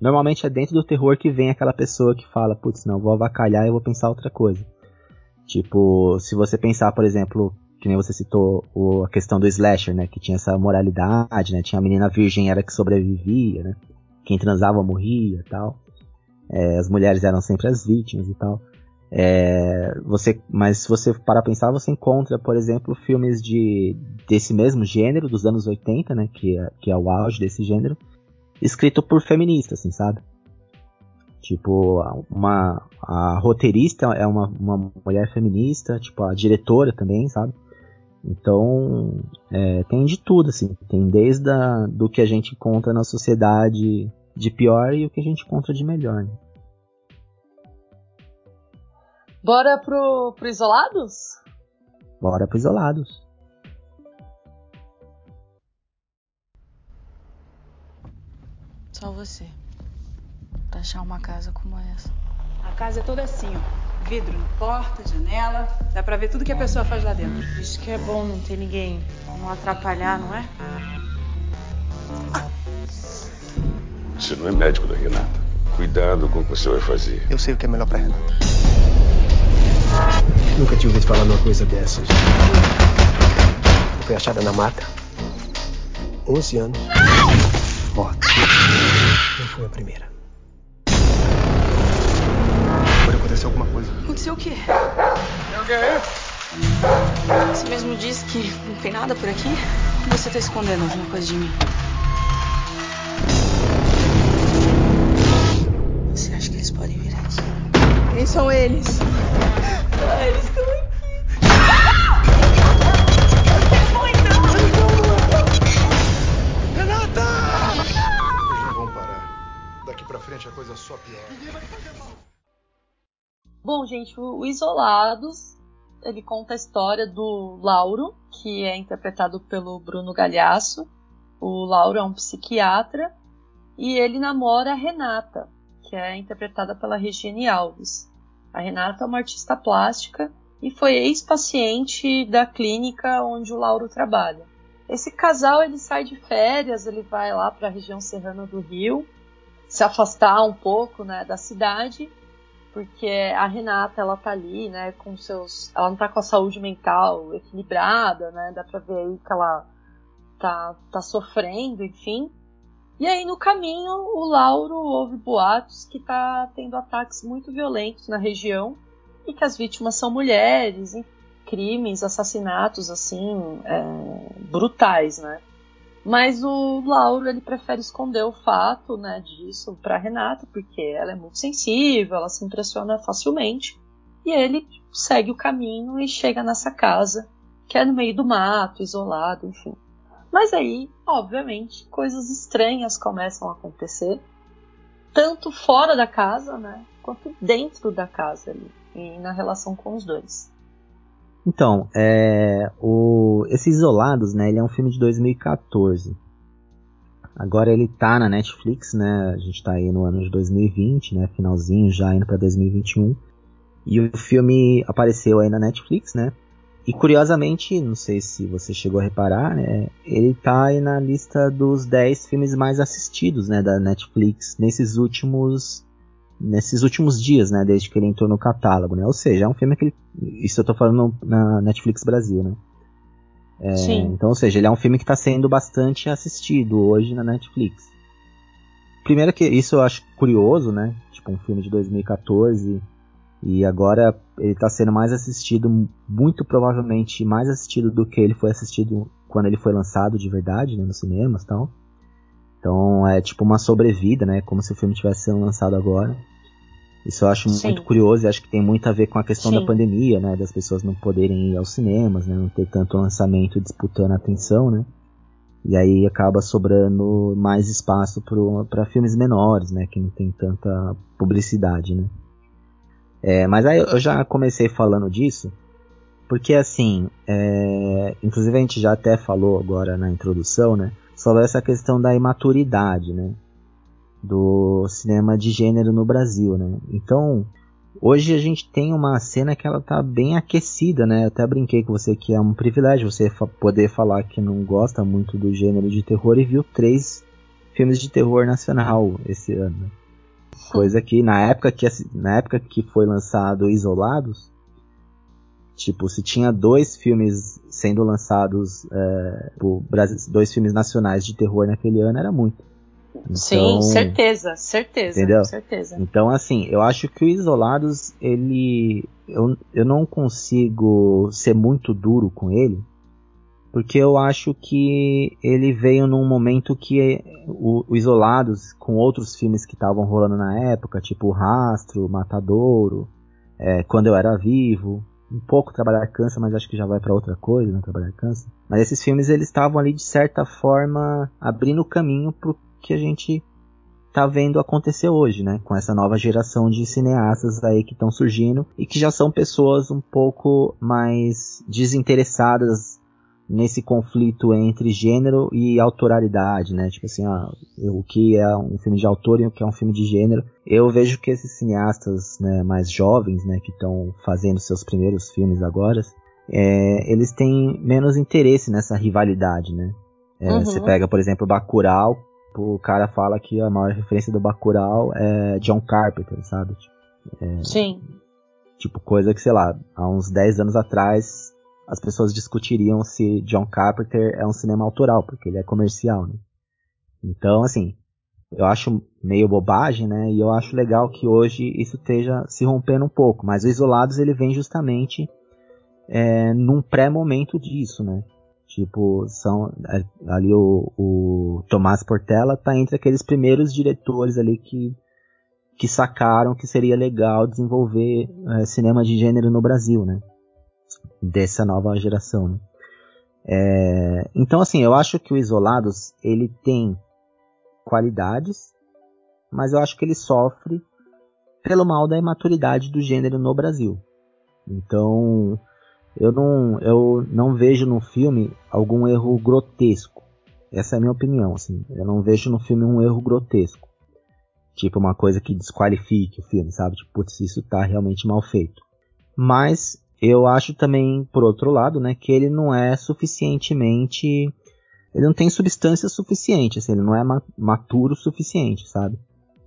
normalmente é dentro do terror que vem aquela pessoa que fala, putz, não, vou avacalhar e vou pensar outra coisa. Tipo, se você pensar, por exemplo, que nem você citou o, a questão do slasher, né? Que tinha essa moralidade, né? Tinha a menina virgem era que sobrevivia, né? Quem transava morria tal. É, as mulheres eram sempre as vítimas e tal. É, você, mas se você para pensar, você encontra, por exemplo, filmes de desse mesmo gênero dos anos 80, né? Que é, que é o auge desse gênero, escrito por feministas, assim, sabe? Tipo, uma, a roteirista é uma, uma mulher feminista, tipo, a diretora também, sabe? Então, é, tem de tudo, assim. Tem desde a, do que a gente encontra na sociedade de pior e o que a gente encontra de melhor. Né? Bora pro, pro Isolados? Bora pro Isolados. Só você. Pra achar uma casa como essa. A casa é toda assim, ó. Vidro na porta, janela. Dá pra ver tudo que a pessoa faz lá dentro. Isso que é bom não ter ninguém. Não atrapalhar, não é? Você não é médico da Renata. Cuidado com o que você vai fazer. Eu sei o que é melhor pra Renata. Nunca tinha ouvido falar numa coisa dessas. Foi achada na mata. 11 anos. Morta. Não foi a primeira. Pode acontecer alguma coisa. Aconteceu o quê? Você mesmo disse que não tem nada por aqui? Ou você tá escondendo alguma coisa de mim? O Isolados, ele conta a história do Lauro, que é interpretado pelo Bruno Galhaço. O Lauro é um psiquiatra e ele namora a Renata, que é interpretada pela Regiane Alves. A Renata é uma artista plástica e foi ex-paciente da clínica onde o Lauro trabalha. Esse casal ele sai de férias, ele vai lá para a região serrana do Rio, se afastar um pouco, né, da cidade, porque a Renata ela tá ali, né, com seus, ela não tá com a saúde mental equilibrada, né, dá para ver aí que ela tá tá sofrendo, enfim. E aí no caminho o Lauro ouve boatos que tá tendo ataques muito violentos na região e que as vítimas são mulheres, crimes, assassinatos assim é, brutais, né? Mas o Lauro ele prefere esconder o fato, né, disso para Renata, porque ela é muito sensível, ela se impressiona facilmente. E ele segue o caminho e chega nessa casa, que é no meio do mato, isolado, enfim. Mas aí, obviamente, coisas estranhas começam a acontecer, tanto fora da casa, né, quanto dentro da casa ali, e na relação com os dois. Então, é, o, esses Isolados, né, ele é um filme de 2014. Agora ele tá na Netflix, né, a gente tá aí no ano de 2020, né, finalzinho já indo pra 2021. E o filme apareceu aí na Netflix, né, e curiosamente, não sei se você chegou a reparar, né, ele tá aí na lista dos 10 filmes mais assistidos, né, da Netflix nesses últimos nesses últimos dias, né, desde que ele entrou no catálogo, né? Ou seja, é um filme que ele, isso eu tô falando na Netflix Brasil, né? É, Sim. Então, ou seja, ele é um filme que está sendo bastante assistido hoje na Netflix. Primeiro que isso eu acho curioso, né? Tipo um filme de 2014 e agora ele está sendo mais assistido, muito provavelmente mais assistido do que ele foi assistido quando ele foi lançado de verdade, né, nos cinemas, e tal. Então é tipo uma sobrevida, né? Como se o filme tivesse sendo lançado agora. Isso eu acho Sim. muito curioso e acho que tem muito a ver com a questão Sim. da pandemia, né? Das pessoas não poderem ir aos cinemas, né? Não ter tanto lançamento disputando a atenção, né? E aí acaba sobrando mais espaço para filmes menores, né? Que não tem tanta publicidade, né? É, mas aí eu já comecei falando disso, porque assim, é, inclusive a gente já até falou agora na introdução, né? Sobre essa questão da imaturidade, né? Do cinema de gênero no Brasil, né? Então, hoje a gente tem uma cena que ela tá bem aquecida, né? Eu até brinquei com você que é um privilégio você fa poder falar que não gosta muito do gênero de terror e viu três filmes de terror nacional esse ano. né? Coisa que na época que na época que foi lançado Isolados, tipo, se tinha dois filmes sendo lançados, é, por dois filmes nacionais de terror naquele ano, era muito. Sim, Então- certeza, certeza, Entendeu? certeza. Então, assim, eu acho que o Isolados, ele. Eu, eu não consigo ser muito duro com ele, porque eu acho que ele veio num momento que o, o Isolados, com outros filmes que estavam rolando na época, tipo Rastro, Matadouro, é, Quando Eu Era Vivo, um pouco Trabalhar Cansa, mas acho que já vai pra outra coisa, né? Trabalhar Cansa. Mas esses filmes, eles estavam ali, de certa forma, abrindo o caminho pro que a gente tá vendo acontecer hoje, né? Com essa nova geração de cineastas aí que estão surgindo e que já são pessoas um pouco mais desinteressadas nesse conflito entre gênero e autoralidade, né? Tipo assim, ah, o que é um filme de autor e o que é um filme de gênero. Eu vejo que esses cineastas né, mais jovens, né, que estão fazendo seus primeiros filmes agora, é, eles têm menos interesse nessa rivalidade, né? É, uhum. Você pega, por exemplo, Bacurau, o cara fala que a maior referência do Bacurau é John Carpenter, sabe? É, Sim. Tipo, coisa que, sei lá, há uns 10 anos atrás as pessoas discutiriam se John Carpenter é um cinema autoral, porque ele é comercial, né? Então, assim, eu acho meio bobagem, né? E eu acho legal que hoje isso esteja se rompendo um pouco. Mas o Isolados ele vem justamente é, num pré-momento disso, né? Tipo, são é, ali o, o Tomás Portela tá entre aqueles primeiros diretores ali que que sacaram que seria legal desenvolver é, cinema de gênero no Brasil, né? Dessa nova geração, né? É, então, assim, eu acho que o Isolados ele tem qualidades, mas eu acho que ele sofre pelo mal da imaturidade do gênero no Brasil. Então, eu não, eu não vejo no filme algum erro grotesco. Essa é a minha opinião, assim. Eu não vejo no filme um erro grotesco. Tipo, uma coisa que desqualifique o filme, sabe? Tipo, putz, isso tá realmente mal feito. Mas eu acho também, por outro lado, né, que ele não é suficientemente. Ele não tem substância suficiente, assim, ele não é maturo o suficiente, sabe?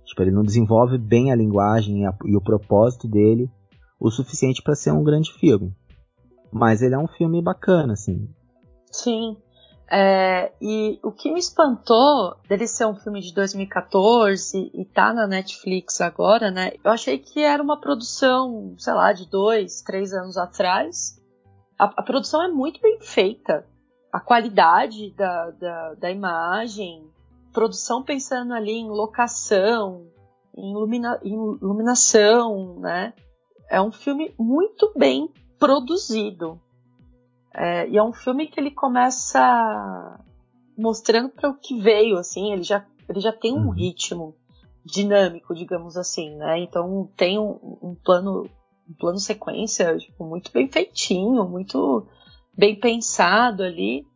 Tipo, ele não desenvolve bem a linguagem e, a, e o propósito dele o suficiente para ser um grande filme. Mas ele é um filme bacana, assim. Sim. É, e o que me espantou dele ser um filme de 2014 e tá na Netflix agora, né? Eu achei que era uma produção, sei lá, de dois, três anos atrás. A, a produção é muito bem feita. A qualidade da, da, da imagem, produção pensando ali em locação, em, ilumina, em iluminação, né? É um filme muito bem produzido. É, e é um filme que ele começa mostrando para o que veio, assim, ele já, ele já tem um uhum. ritmo dinâmico, digamos assim, né? Então tem um, um plano um plano sequência tipo, muito bem feitinho, muito bem pensado ali.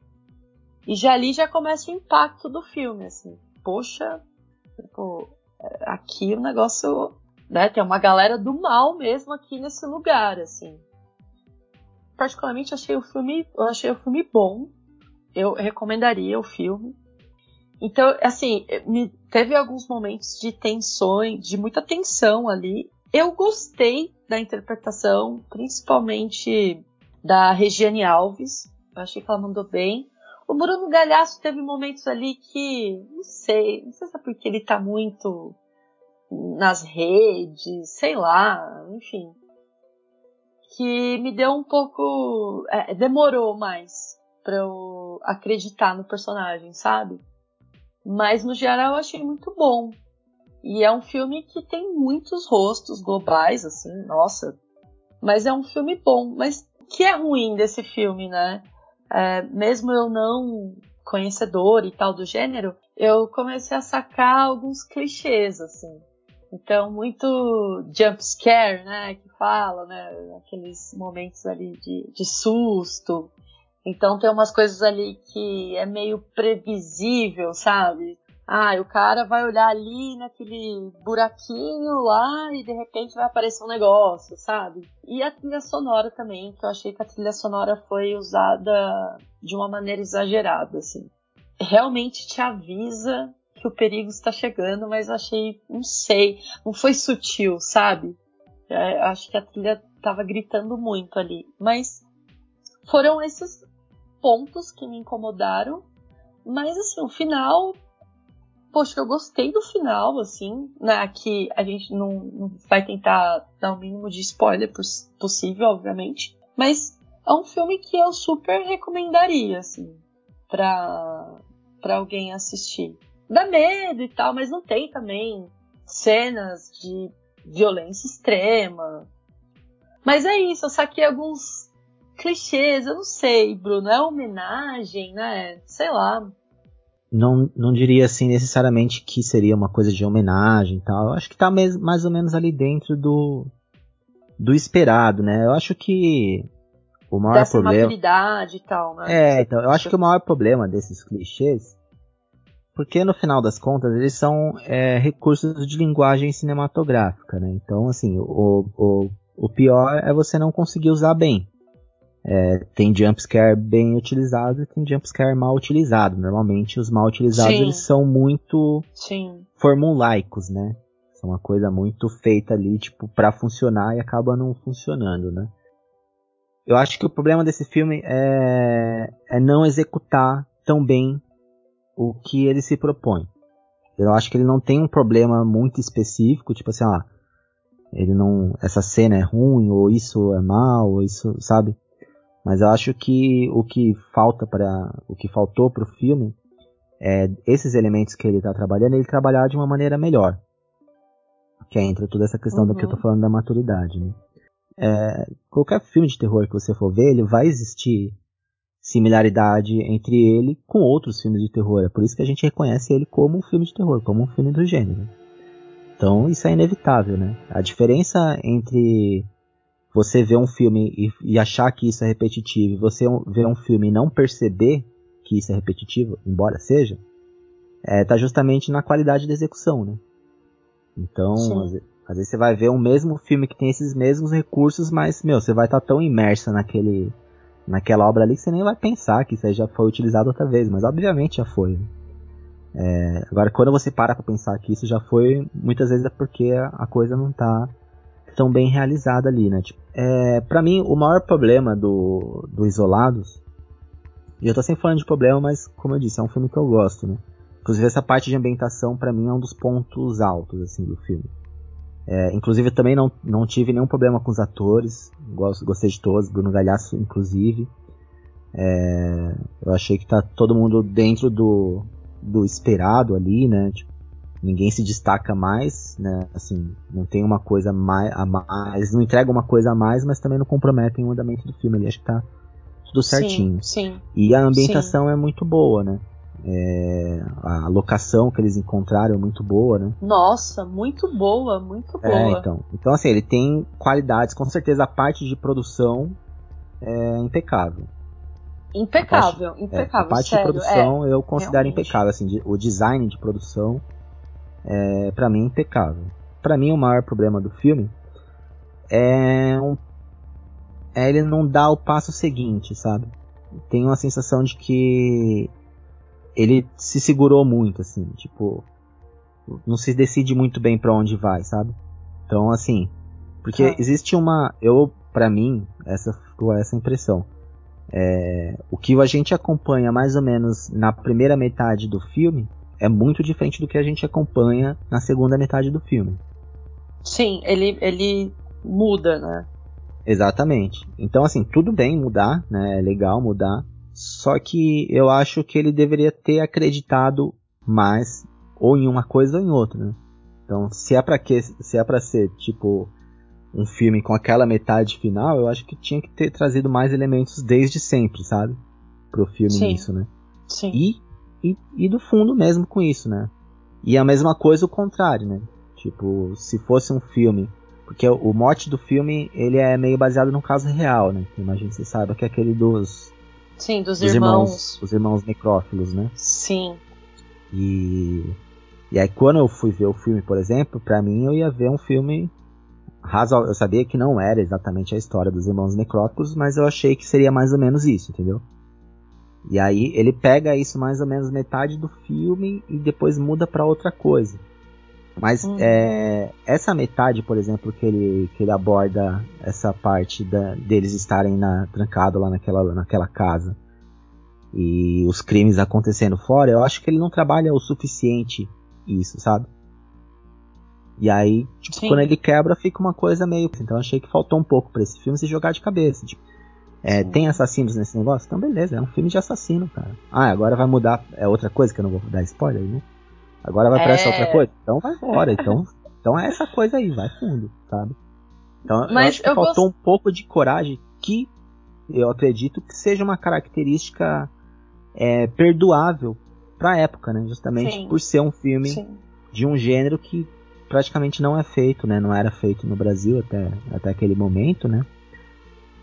E já ali já começa o impacto do filme, assim. Poxa, tipo, é, aqui o negócio, né, tem uma galera do mal mesmo aqui nesse lugar, assim particularmente achei o filme, eu achei o filme bom. Eu recomendaria o filme. Então, assim, me, teve alguns momentos de tensões, de muita tensão ali. Eu gostei da interpretação, principalmente da Regiane Alves. Eu achei que ela mandou bem. O Bruno Galhaço teve momentos ali que, não sei, não sei se é porque ele tá muito nas redes, sei lá, enfim que me deu um pouco. É, demorou mais pra eu acreditar no personagem, sabe? Mas no geral eu achei muito bom. E é um filme que tem muitos rostos globais, assim, nossa. Mas é um filme bom. Mas o que é ruim desse filme, né? É, mesmo eu não conhecedor e tal do gênero, eu comecei a sacar alguns clichês, assim. Então, muito jump scare, né? Que fala, né? Aqueles momentos ali de, de susto. Então, tem umas coisas ali que é meio previsível, sabe? Ah, o cara vai olhar ali naquele buraquinho lá e de repente vai aparecer um negócio, sabe? E a trilha sonora também, que eu achei que a trilha sonora foi usada de uma maneira exagerada, assim. Realmente te avisa que o perigo está chegando, mas achei, não sei, não foi sutil, sabe? É, acho que a trilha estava gritando muito ali. Mas foram esses pontos que me incomodaram. Mas assim, o final. Poxa, eu gostei do final, assim, né? Que a gente não, não vai tentar dar o mínimo de spoiler possível, obviamente. Mas é um filme que eu super recomendaria, assim, pra alguém assistir dá medo e tal, mas não tem também cenas de violência extrema. Mas é isso, eu saquei alguns clichês, eu não sei, Bruno, é homenagem, né? Sei lá. não, não diria assim necessariamente que seria uma coisa de homenagem e tal. Eu acho que tá mais, mais ou menos ali dentro do, do esperado, né? Eu acho que o maior Dessa problema. e tal, né? É, então, eu acho que o maior problema desses clichês. Porque no final das contas eles são é, recursos de linguagem cinematográfica, né? Então, assim, o, o, o pior é você não conseguir usar bem. É, tem jumpscare bem utilizado e tem jumpscare mal utilizado. Normalmente os mal utilizados Sim. eles são muito Sim. formulaicos, né? São uma coisa muito feita ali, tipo, pra funcionar e acaba não funcionando, né? Eu acho que o problema desse filme é, é não executar tão bem o que ele se propõe. Eu acho que ele não tem um problema muito específico, tipo assim, ah, ele não, essa cena é ruim, ou isso é mal, ou isso, sabe? Mas eu acho que o que falta para, o que faltou pro filme é esses elementos que ele tá trabalhando, ele trabalhar de uma maneira melhor. Que entra toda essa questão do que eu tô Uhum. falando da maturidade, né? É, qualquer filme de terror que você for ver, ele vai existir similaridade entre ele com outros filmes de terror. É por isso que a gente reconhece ele como um filme de terror, como um filme do gênero. Então isso é inevitável, né? A diferença entre você ver um filme e, e achar que isso é repetitivo e você um- ver um filme e não perceber que isso é repetitivo, embora seja, é, tá justamente na qualidade da execução, né? Então, às, ve- às vezes você vai ver o mesmo filme que tem esses mesmos recursos, mas, meu, você vai estar tão imersa naquele, naquela obra ali você nem vai pensar que isso aí já foi utilizado outra vez, mas obviamente já foi. É, agora, quando você para pra pensar que isso já foi, muitas vezes é porque a, coisa não tá tão bem realizada ali, né? Tipo, é, para mim, o maior problema do, do Isolados, e eu tô sempre falando de problema, mas como eu disse, é um filme que eu gosto, né? Inclusive essa parte de ambientação pra mim é um dos pontos altos assim do filme. É, inclusive eu também não, não tive nenhum problema com os atores, gosto, gostei de todos, Bruno Galhaço inclusive. É, eu achei que tá todo mundo dentro do, do esperado ali, né? Tipo, ninguém se destaca mais, né? Assim, não tem uma coisa mais, a mais, não entregam uma coisa a mais, mas também não comprometem o andamento do filme ali. Acho que tá tudo certinho. Sim, sim. E a ambientação é muito boa, né? É, a locação que eles encontraram é muito boa, né? Nossa, muito boa, muito boa. É, então. Então, assim, ele tem qualidades, com certeza a parte de produção é impecável. Impecável, É, impecável, a parte sério. de produção eu considero realmente. impecável, assim, de- o design de produção é para mim impecável. Pra mim o maior problema do filme é um é ele não dar o passo seguinte, sabe? Tenho uma sensação de que ele se segurou muito, assim, tipo, não se decide muito bem pra onde vai, sabe? Então, assim, porque Tá. existe uma, eu, pra mim, essa ficou essa impressão. É, o que a gente acompanha mais ou menos na primeira metade do filme é muito diferente do que a gente acompanha na segunda metade do filme. Sim, ele, ele muda, né? Exatamente. Então, assim, tudo bem mudar, né? É legal mudar. Só que eu acho que ele deveria ter acreditado mais ou em uma coisa ou em outra, né? Então, se é para que se é para ser tipo um filme com aquela metade final, eu acho que tinha que ter trazido mais elementos desde sempre, sabe? Pro filme Sim. nisso, né? Sim. E, e, e do fundo mesmo com isso, né? E a mesma coisa o contrário, né? Tipo, se fosse um filme. Porque o, mote do filme, ele é meio baseado num caso real, né? Imagino que você saiba que é aquele dos, Sim, dos, dos irmãos. Os irmãos necrófilos, né? Sim. E. E aí quando eu fui ver o filme, por exemplo, pra mim eu ia ver um filme razoável. Eu sabia que não era exatamente a história dos irmãos necrófilos, mas eu achei que seria mais ou menos isso, entendeu? E aí ele pega isso mais ou menos metade do filme e depois muda pra outra coisa. Mas Uhum. é, essa metade, por exemplo, que ele, que ele aborda essa parte da, deles estarem na, trancado lá naquela, naquela casa e os crimes acontecendo fora, eu acho que ele não trabalha o suficiente isso, sabe? E aí, tipo, Sim. quando ele quebra, fica uma coisa meio. Então eu achei que faltou um pouco pra esse filme se jogar de cabeça. Tipo, é, tem assassinos nesse negócio? Então beleza, é um filme de assassino, cara. Ah, agora vai mudar. É outra coisa que eu não vou dar spoiler, né? Agora vai pra essa É. outra coisa? Então vai embora. Então, então é essa coisa aí, vai fundo, sabe? Então eu Mas acho que eu faltou gost- um pouco de coragem que eu acredito que seja uma característica é, perdoável pra época, né? Justamente Sim. por ser um filme Sim. de um gênero que praticamente não é feito, né? Não era feito no Brasil até, até aquele momento, né?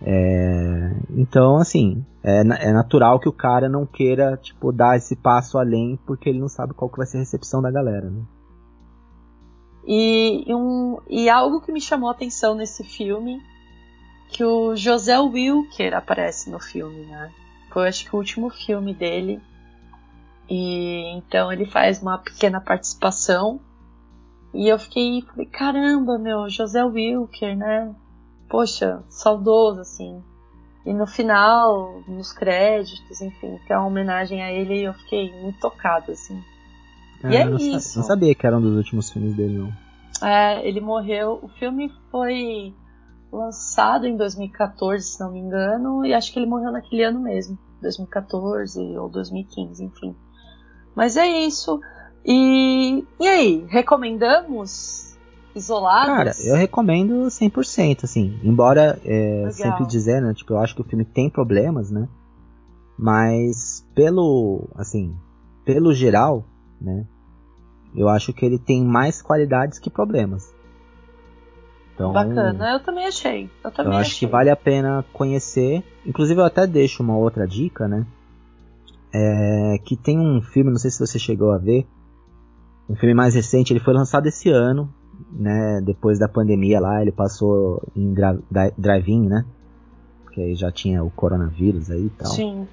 É, então, assim, é, é natural que o cara não queira, tipo, dar esse passo além porque ele não sabe qual que vai ser a recepção da galera, né? E, e um, e algo que me chamou a atenção nesse filme, que o José Wilker aparece no filme, né? Foi acho que o último filme dele. E então ele faz uma pequena participação. E eu fiquei, falei, caramba, meu, José Wilker, né? Poxa, saudoso, assim. E no final, nos créditos, enfim, tem uma homenagem a ele e eu fiquei muito tocada, assim. E é eu não, sa- isso. não sabia que era um dos últimos filmes dele, não. É, ele morreu. O filme foi lançado em 2014, se não me engano, e acho que ele morreu naquele ano mesmo, 2014 ou 2015, enfim. Mas é isso. E, e aí, recomendamos Isolados? Cara, eu recomendo 100%, assim. Embora, é, sempre dizer, né? Tipo, eu acho que o filme tem problemas, né? Mas, pelo, assim, pelo geral, né? Eu acho que ele tem mais qualidades que problemas. Então, Bacana, eu também achei. Eu também eu acho achei. que vale a pena conhecer. Inclusive, eu até deixo uma outra dica, né? É, que tem um filme, não sei se você chegou a ver, um filme mais recente, ele foi lançado esse ano, né? Depois da pandemia lá, ele passou em drive-in, né? Porque aí já tinha o coronavírus aí e tal. Sim.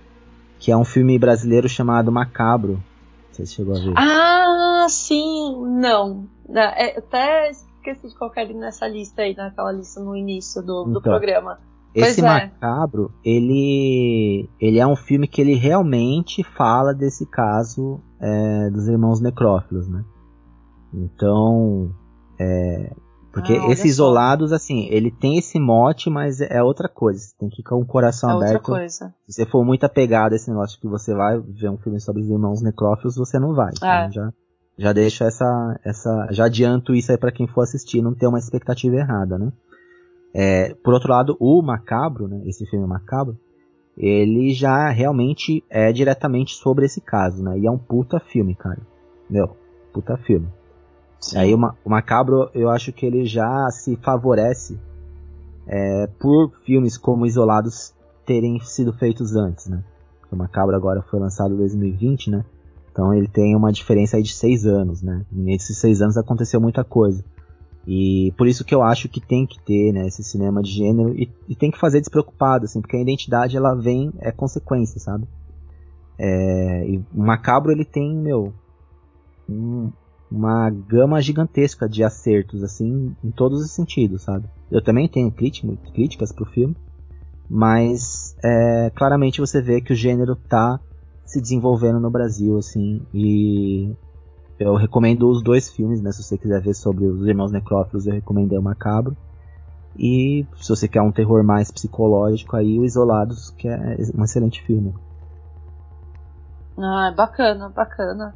Que é um filme brasileiro chamado Macabro. Não sei se chegou a ver. Ah, sim, não. É, até esqueci de colocar ele nessa lista aí, naquela lista no início do, do Então. programa. pois Esse é. Macabro, ele, ele é um filme que ele realmente fala desse caso é, dos irmãos necrófilos, né? Então, é, porque Ah, só. isolados, assim, ele tem esse mote, mas é outra coisa. Você tem que ir com o coração É aberto. Se você for muito apegado a esse negócio que você vai ver um filme sobre os irmãos necrófilos, você não vai. Então, É. já, já deixo essa, essa, já adianto isso aí pra quem for assistir, não ter uma expectativa errada, né? É, por outro lado, o Macabro, né, esse filme Macabro, ele já realmente é diretamente sobre esse caso, né? E é um puta filme, cara. Meu, puta filme. Sim. Aí o, o Macabro, eu acho que ele já se favorece é, por filmes como Isolados terem sido feitos antes, né? Porque O Macabro agora foi lançado em 2020, né? Então ele tem uma diferença aí de seis anos, né? E nesses seis anos aconteceu muita coisa. E por isso que eu acho que tem que ter, né, esse cinema de gênero e, e tem que fazer despreocupado, assim, porque a identidade ela vem, é consequência, sabe? É, e o Macabro ele tem, meu, um- uma gama gigantesca de acertos, assim, em todos os sentidos, sabe? Eu também tenho crítica, críticas pro filme, mas é, claramente você vê que o gênero tá se desenvolvendo no Brasil, assim, e eu recomendo os dois filmes, né? Se você quiser ver sobre os irmãos necrófilos, eu recomendei o Macabro. E se você quer um terror mais psicológico, aí o Isolados, que é um excelente filme. Ah, bacana, bacana.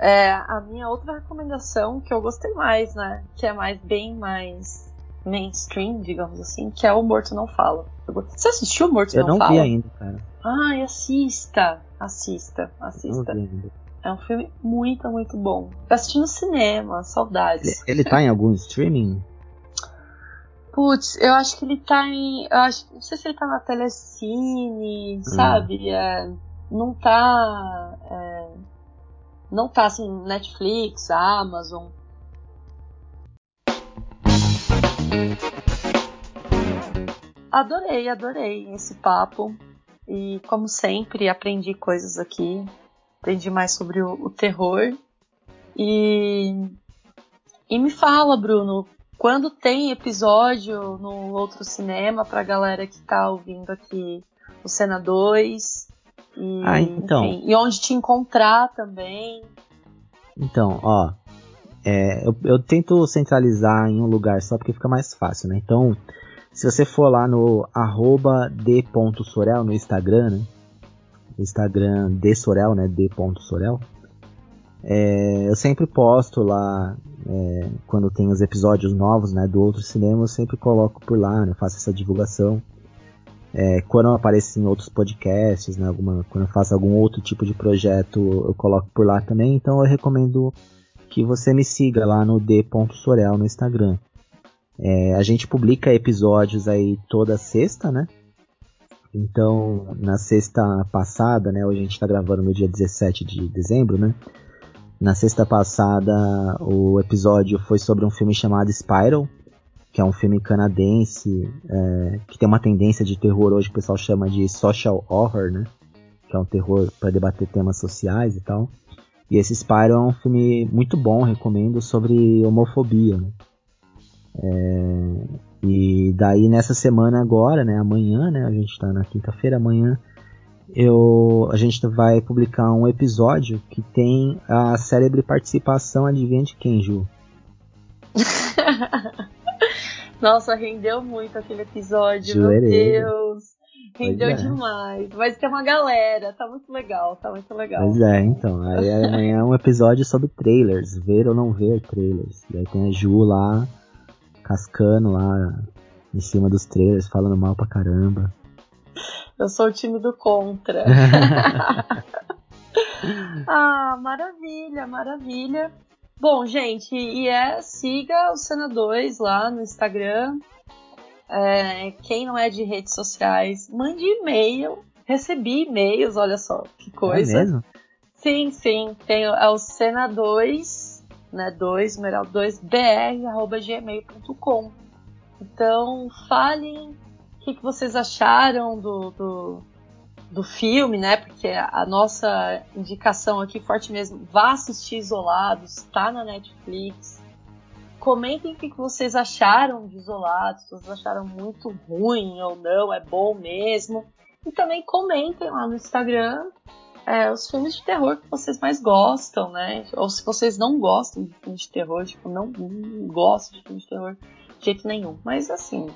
É, a minha outra recomendação que eu gostei mais, né? Que é mais bem mais mainstream, digamos assim, que é o Morto Não Fala. Eu Você assistiu o Morto Eu Não, não Fala? vi ainda, cara. Ai, assista. Assista, Não assista. vi ainda. É um filme muito, muito bom. Eu assisti no cinema, Ele, saudades. ele tá em algum streaming? Putz, eu acho que ele tá em. Eu acho, não sei se ele tá na Telecine, sabe? É, não tá. é, não tá assim, Netflix, Amazon. Adorei, adorei esse papo. E como sempre, aprendi coisas aqui. Aprendi mais sobre o, o terror. E. E me fala, Bruno, quando tem episódio no outro cinema pra galera que tá ouvindo aqui o Cena 2. E, Ah, então. enfim, e onde te encontrar também. Então, ó. é, eu, eu tento centralizar em um lugar só porque fica mais fácil, né? Então, se você for lá no arroba d.sorel no Instagram, né? Instagram d.sorel, né? d.sorel. É, eu sempre posto lá é, quando tem os episódios novos, né? Do outro cinema, eu sempre coloco por lá, né? Faço essa divulgação. É, quando eu apareço em outros podcasts, né, alguma, quando eu faço algum outro tipo de projeto, eu coloco por lá também. Então eu recomendo que você me siga lá no d.sorel no Instagram. É, a gente publica episódios aí toda sexta, né? Então, na sexta passada, né? Hoje a gente está gravando no dia 17 de dezembro, né? Na sexta passada, o episódio foi sobre um filme chamado Spiral, que é um filme canadense é, que tem uma tendência de terror hoje, o pessoal chama de social horror, né? Que é um terror para debater temas sociais e tal. E esse Spyro é um filme muito bom, recomendo, sobre homofobia. Né? É, e daí nessa semana agora, né, amanhã, né, a gente está na quinta-feira, amanhã, eu, a gente vai publicar um episódio que tem a célebre participação, adivinha de quem, Ju? Nossa, rendeu muito aquele episódio, meu Deus. Rendeu é. demais. Mas tem uma galera, tá muito legal, tá muito legal. Pois é, então. Aí amanhã é um episódio sobre trailers, ver ou não ver trailers. E aí tem a Ju lá, cascando lá em cima dos trailers, falando mal pra caramba. Eu sou o time do contra. ah, maravilha, maravilha. Bom, gente, e é siga o Cena 2 lá no Instagram. É, quem não é de redes sociais, mande e-mail. Recebi e-mails, olha só que coisa. É mesmo? Sim, sim. Tem é o Cena2, né? 2, numeral 2, br, arroba gmail.com. Então, falem o que, que vocês acharam do, do, do filme, né? Porque a nossa indicação aqui forte mesmo, vá assistir Isolados, está na Netflix. Comentem o que vocês acharam de Isolados, se vocês acharam muito ruim ou não, é bom mesmo. E também comentem lá no Instagram é, os filmes de terror que vocês mais gostam, né? Ou se vocês não gostam de filmes de terror, tipo, não, não gostam de filmes de terror de jeito nenhum. Mas assim,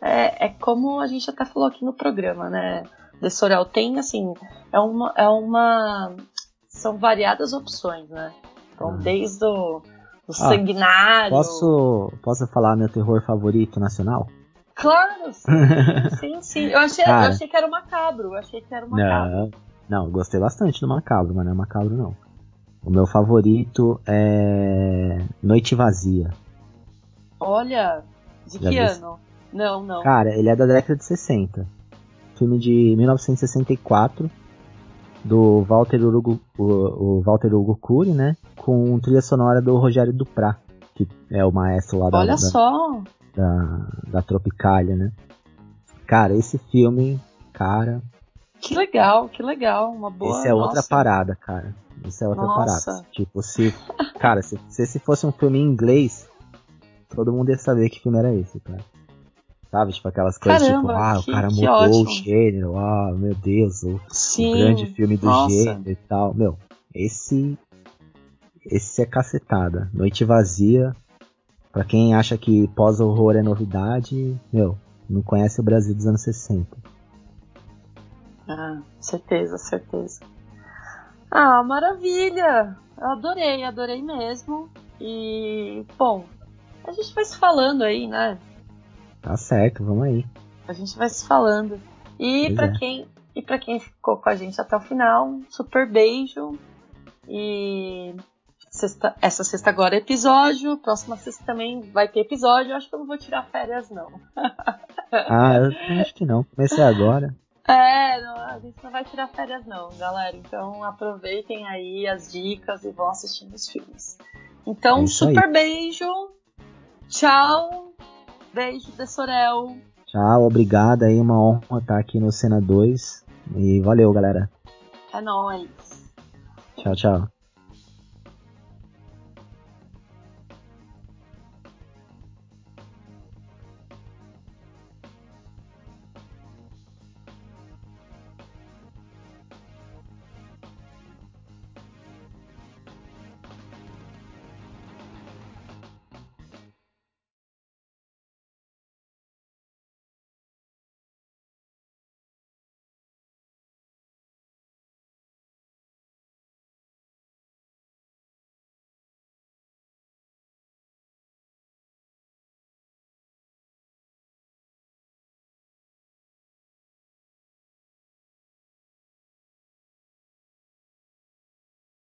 é, é como a gente até falou aqui no programa, né? De Sorel tem assim, é uma, é uma. São variadas opções, né? Então, hum. desde o o ah, sanguinário. Posso, posso falar meu terror favorito nacional? Claro, sim, sim, sim. Eu achei, Cara, eu achei que era o macabro. Eu achei que era o macabro. Não, não, gostei bastante do macabro, mas não é macabro não. O meu favorito é Noite Vazia. Olha, de Já que ano? Não, não. Cara, ele é da década de 60. Filme de 1964 do Walter Urugu, o, o Walter Hugo Cury, né? Com trilha sonora do Rogério Duprá, que é o maestro lá da, Olha só. Da, da Tropicália, né? Cara, esse filme, cara. Que legal, que legal, uma boa. Esse é outra Nossa. parada, cara. Isso é outra Nossa. parada. Tipo, se. Cara, se, se esse fosse um filme em inglês, todo mundo ia saber que filme era esse, cara. Sabe? Tipo aquelas coisas tipo, Caramba, tipo, ah, que, o cara mudou o gênero, ah, meu Deus, o, o grande filme do Nossa. gênero e tal. Meu, esse. Esse é cacetada. Noite Vazia. Pra quem acha que pós-horror é novidade, meu, não conhece o Brasil dos anos 60. Ah, certeza, certeza. Ah, maravilha! Eu adorei, adorei mesmo. E, bom, a gente vai se falando aí, né? Tá certo, vamos aí. A gente vai se falando. E para é. quem e para quem ficou com a gente até o final, um super beijo. E sexta, essa sexta agora é episódio, próxima sexta também vai ter episódio. Eu acho que eu não vou tirar férias não. ah, eu acho que não. Comecei agora. É, não, a gente não vai tirar férias não, galera. Então aproveitem aí as dicas e vão assistindo os filmes. Então, É isso aí. super beijo. Tchau. Beijo, Tessorel. Tchau, obrigado aí, uma honra estar aqui no Cena 2. E valeu, galera. É nóis. Tchau, tchau.